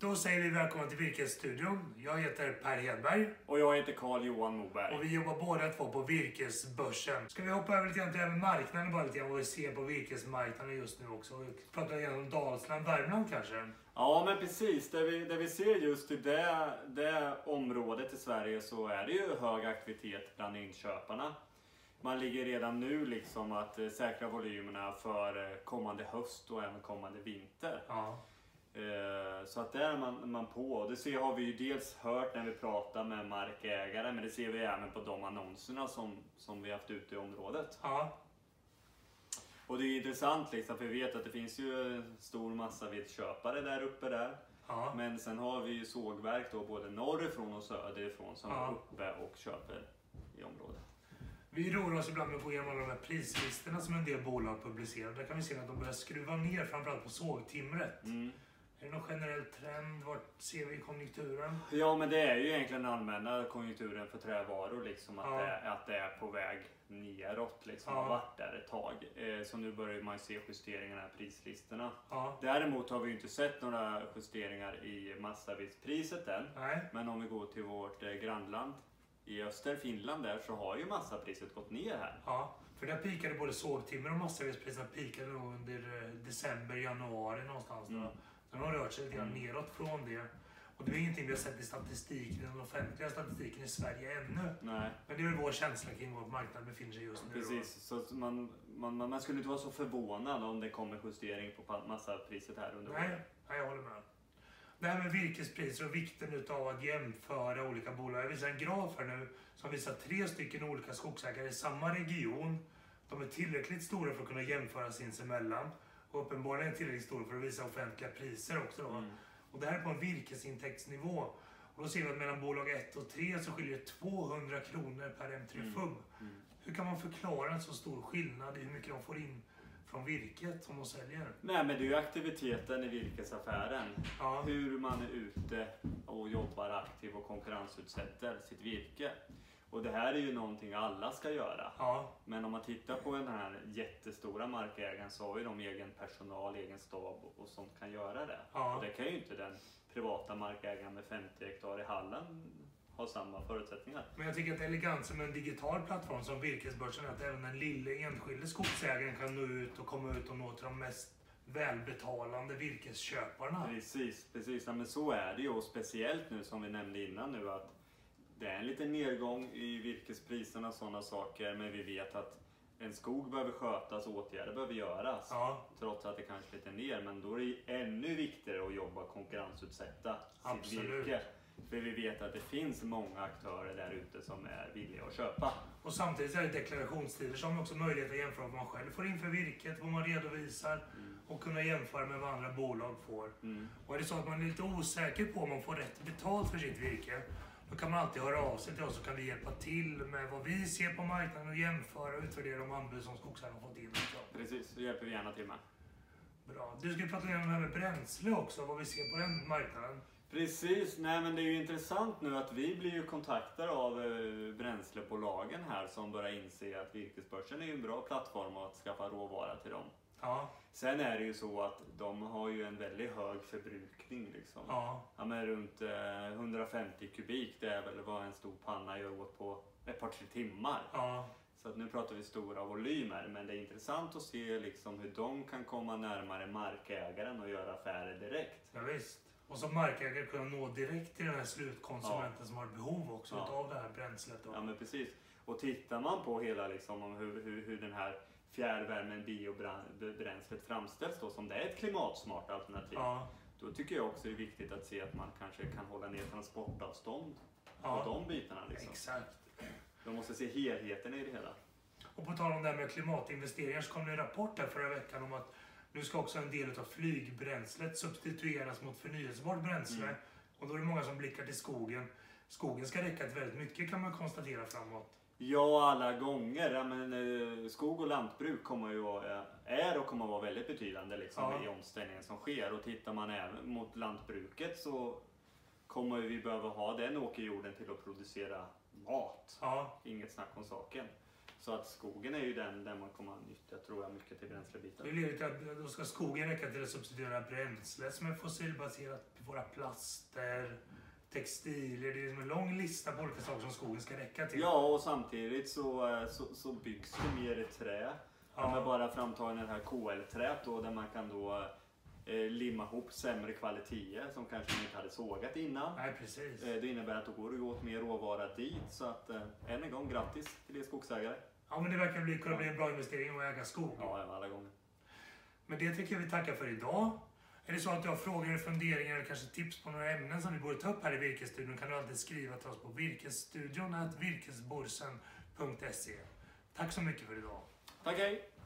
Då säger vi välkomna till Virkesstudion. Jag heter Per Hedberg Och jag heter Carl-Johan Moberg. och vi jobbar båda två på Virkesbörsen. Ska vi hoppa över lite grann till marknaden bara lite grann vad vi ser på virkesmarknaden just nu också. Vi pratar lite om Dalsland, Värmland kanske. Ja, men precis. Det vi, det vi ser just i det, det området i Sverige så är det ju hög aktivitet bland inköparna. Man ligger redan nu liksom att eh, säkra volymerna för eh, kommande höst och även kommande vinter. Ja. Eh, Så att där är man, man på. Det ser, har vi ju dels hört när vi pratar med markägare men det ser vi även på de annonserna som, som vi haft ute i området. Ja. Och det är intressant liksom, för vi vet att det finns ju en stor massa vedköpare där uppe där. Ja. Men sen har vi ju sågverk då både norrifrån och söderifrån som Ja. är uppe och köper i området. Vi roar oss ibland med att gå igenom alla de här prislistorna som en del bolag publicerar. Där kan vi se att de börjar skruva ner framförallt på sågtimret. Mm. Är det någon generell trend? Vart ser vi konjunkturen? Ja men det är ju egentligen den allmänna konjunkturen för trävaror liksom att, Ja. det, att det är på väg neråt liksom. Ja. Har varit där ett tag. Eh, så nu börjar man se justeringarna i prislistorna. Ja. Däremot har vi inte sett några justeringar i massavedspriset än. Nej. Men om vi går till vårt eh, grannland i öster, Finland där, så har ju massapriset gått ner här. Ja, för där pikade både sågtimmer och massavedspriserna pikade under eh, december, januari någonstans. Mm. Då. Sen har de rört sig lite grann Mm. neråt från det. Och det är ingenting vi har sett i statistiken, den offentliga statistiken i Sverige ännu. Nej, Men det är väl vår känsla kring var marknaden befinner sig just nu. precis. Så man, man, man skulle inte vara så förvånad om det kommer justering på massapriset här under Nej, året. nej, jag håller med. Det här med virkespriser och vikten utav att jämföra olika bolag. Jag visar en graf här nu som visar tre stycken olika skogsägare i samma region. De är tillräckligt stora för att kunna jämföra sinsemellan. Och uppenbarligen tillräckligt stora för att visa offentliga priser också. Då. Mm. Och det här är på en virkesintäktsnivå. Och då ser vi att mellan bolag 1 och 3 så skiljer det 200 kronor per M3 Mm. FUB. Mm. Hur kan man förklara en så stor skillnad i hur mycket de får in från virket som de säljer? Nej, men det är ju aktiviteten i virkesaffären. Ja. Hur man är ute och jobbar aktivt och konkurrensutsätter sitt virke. Och det här är ju någonting alla ska göra. Ja, Men om man tittar på den här jättestora markägaren så har ju de egen personal, egen stab och sånt kan göra det. Ja. Och det kan ju inte den privata markägaren med 50 hektar i Halland ha samma förutsättningar. Men jag tycker att elegansen med en digital plattform som Virkesbörsen är att även den lille enskilde skogsägaren kan nå ut och komma ut och nå till de mest välbetalande virkesköparna. Precis, precis. Ja, men så är det ju och speciellt nu som vi nämnde innan nu att det är en liten nedgång i virkespriserna och sådana saker men vi vet att en skog behöver skötas och åtgärder behöver göras. Ja, Trots att det kanske är lite ner, men då är det ännu viktigare att jobba konkurrensutsätta sitt Absolut. virke. För vi vet att det finns många aktörer där ute som är villiga att köpa. och samtidigt är det deklarationstider som också möjlighet att jämföra vad man själv får in för virket, vad man redovisar och kunna jämföra med vad andra bolag får. Mm. Och är det så att man är lite osäker på om man får rätt betalt för sitt virke, då kan man alltid höra av sig till oss så kan vi hjälpa till med vad vi ser på marknaden och jämföra och utvärdera de anbud som skogsägarna har fått in. också. Precis, det hjälper vi gärna till med. Bra. Du skulle prata lite om det här med bränsle också, vad vi ser på den marknaden. Precis, nej men det är ju intressant nu att vi blir ju kontaktade av eh, bränslebolagen här som börjar inse att virkesbörsen är en bra plattform att skaffa råvara till dem. Ja, Sen är det ju så att de har ju en väldigt hög förbrukning liksom. ja, Ja, men runt eh, 150 kubik, det är väl vad en stor panna gör åt på ett par tre timmar. ja, Så att nu pratar vi stora volymer, men det är intressant att se liksom hur de kan komma närmare markägaren och göra affärer direkt. ja visst. Och som markägare kunna nå direkt till den här slutkonsumenten som har behov också Ja. av det här bränslet. Då. Ja, men precis. Och tittar man på hela liksom, om hur, hur, hur den här fjärrvärmen, biobränslet framställs då, som det är ett klimatsmart alternativ. Ja, Då tycker jag också det är viktigt att se att man kanske kan hålla ner transportavstånd Ja. på de bitarna. Liksom. exakt. Man måste se helheten i det hela. Och på tal om det här med klimatinvesteringar så kom det en rapport här förra veckan om att nu ska också en del av flygbränslet substitueras mot förnyelsebart bränsle. Mm. Och då är det många som blickar till skogen. Skogen ska räcka till väldigt mycket kan man konstatera framåt. Ja, alla gånger. Ja, men, eh, skog och lantbruk kommer ju vara, är och kommer att vara väldigt betydande liksom, Ja. i omställningen som sker. Och tittar man även mot lantbruket så kommer vi behöva ha den åkerjorden till att producera mat. Ja, Inget snack om saken. Så att skogen är ju den där man kommer att nyttja, tror jag, mycket till bränslebiten. Det till att då ska skogen räcka till att substituera bränsle som är fossilbaserat, våra plaster, textilier. Det är liksom en lång lista på olika saker som skogen ska räcka till. Ja, och samtidigt så, eh, så, så byggs det mer i trä. Ja. Med bara framtagna det här KL-trät då, där man kan då eh, limma ihop sämre kvaliteter som kanske man inte hade sågat innan. Nej, precis. Eh, det innebär att då går det åt mer råvara dit. Så att eh, än en gång grattis till er skogsägare. Ja, men det verkar bli, kunna bli en bra investering att äga skog. Ja, alla gånger. Men det tycker jag vi tackar för idag. Är det så att du har frågor, funderingar eller kanske tips på några ämnen som vi borde ta upp här i Virkesstudion kan du alltid skriva till oss på virkesstudion virkesborsen.se. Tack så mycket för idag. Tack, hej!